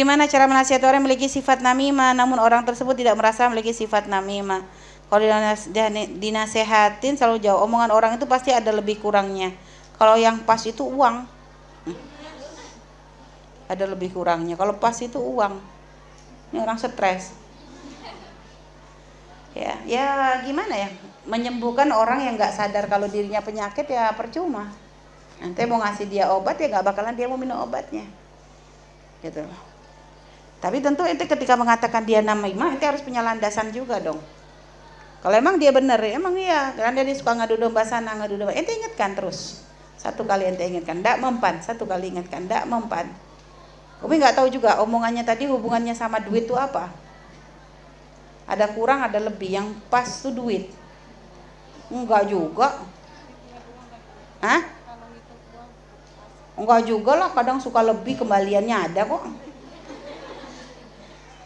Gimana cara menasihati orang yang memiliki sifat namimah namun orang tersebut tidak merasa memiliki sifat namimah? Kalau dinasehatin selalu jauh omongan orang itu pasti ada lebih kurangnya. Kalau yang pas itu uang. Ada lebih kurangnya. Kalau pas itu uang. Ini orang stres. Ya, ya gimana ya? Menyembuhkan orang yang nggak sadar kalau dirinya penyakit ya percuma. Nanti mau ngasih dia obat ya nggak bakalan dia mau minum obatnya. Gitu Tapi tentu itu ketika mengatakan dia nama imam itu harus punya landasan juga dong. Kalau emang dia benar, emang iya, karena dia suka ngadu domba sana, ngadu domba. Ente ingatkan terus. Satu kali ente ingatkan, ndak mempan. Satu kali ingatkan, ndak mempan. Umi nggak tahu juga omongannya tadi hubungannya sama duit itu apa. Ada kurang, ada lebih. Yang pas tuh duit. Enggak juga. Hah? Enggak juga lah, kadang suka lebih kembaliannya ada kok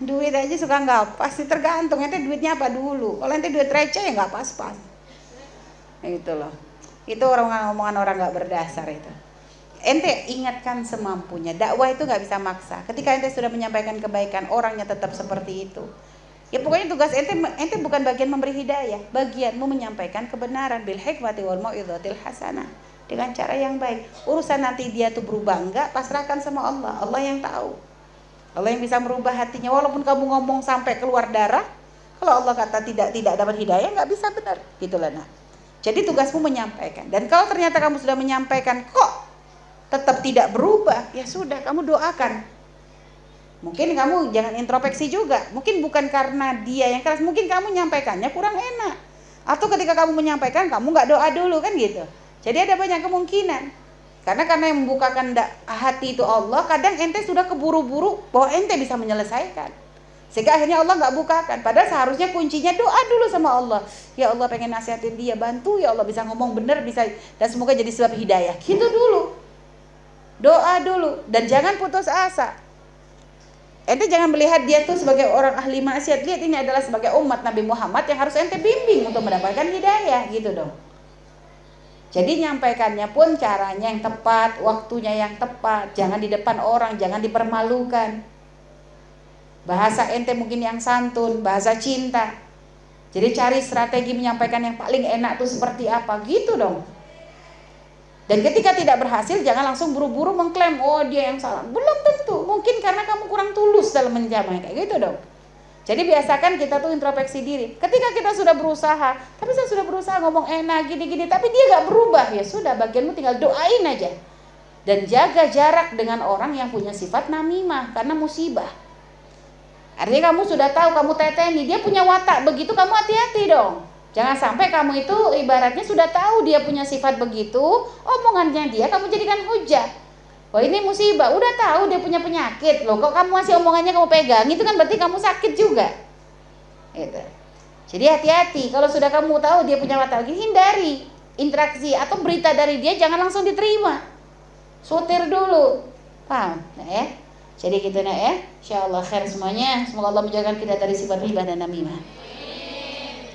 duit aja suka nggak pas tergantung. Ente duitnya apa dulu? Kalau ente duit receh ya nggak pas-pas. Itu loh. Itu orang omongan orang nggak berdasar itu. Ente ingatkan semampunya. Dakwah itu nggak bisa maksa. Ketika ente sudah menyampaikan kebaikan orangnya tetap seperti itu. Ya pokoknya tugas ente ente bukan bagian memberi hidayah. Bagianmu menyampaikan kebenaran. Bil hikmati wal mau'izatil hasanah. Dengan cara yang baik. Urusan nanti dia tuh berubah. Enggak pasrahkan sama Allah. Allah yang tahu Allah yang bisa merubah hatinya. Walaupun kamu ngomong sampai keluar darah kalau Allah kata tidak tidak dapat hidayah nggak bisa benar. Gitulah nah jadi tugasmu menyampaikan. Dan kalau ternyata kamu sudah menyampaikan kok tetap tidak berubah ya sudah kamu doakan. Mungkin kamu jangan introspeksi juga. Mungkin bukan karena dia yang keras mungkin kamu menyampaikannya kurang enak. Atau ketika kamu menyampaikan kamu nggak doa dulu kan gitu. Jadi ada banyak kemungkinan karena karena yang membukakan hati itu Allah, kadang ente sudah keburu-buru bahwa ente bisa menyelesaikan. Sehingga akhirnya Allah nggak bukakan. Padahal seharusnya kuncinya doa dulu sama Allah. Ya Allah pengen nasihatin dia, bantu ya Allah bisa ngomong benar bisa dan semoga jadi sebab hidayah. Gitu dulu. Doa dulu dan jangan putus asa. Ente jangan melihat dia tuh sebagai orang ahli maksiat. Lihat ini adalah sebagai umat Nabi Muhammad yang harus ente bimbing untuk mendapatkan hidayah gitu dong. Jadi nyampaikannya pun caranya yang tepat, waktunya yang tepat, jangan di depan orang, jangan dipermalukan. Bahasa ente mungkin yang santun, bahasa cinta. Jadi cari strategi menyampaikan yang paling enak tuh seperti apa, gitu dong. Dan ketika tidak berhasil, jangan langsung buru-buru mengklaim, oh dia yang salah. Belum tentu, mungkin karena kamu kurang tulus dalam menjamak, kayak gitu dong. Jadi biasakan kita tuh introspeksi diri. Ketika kita sudah berusaha, tapi saya sudah berusaha ngomong enak gini-gini, tapi dia gak berubah ya sudah bagianmu tinggal doain aja. Dan jaga jarak dengan orang yang punya sifat namimah karena musibah. Artinya kamu sudah tahu kamu teteni, dia punya watak begitu kamu hati-hati dong. Jangan sampai kamu itu ibaratnya sudah tahu dia punya sifat begitu, omongannya dia kamu jadikan hujah. Oh ini musibah, udah tahu dia punya penyakit loh. Kok kamu masih omongannya kamu pegang, itu kan berarti kamu sakit juga. Gitu. Jadi hati-hati kalau sudah kamu tahu dia punya watak lagi hindari interaksi atau berita dari dia jangan langsung diterima. Sutir dulu. Paham? Nah, ya. Jadi gitu nah ya. Insyaallah khair semuanya. Semoga Allah menjaga kita dari sifat riba dan namimah.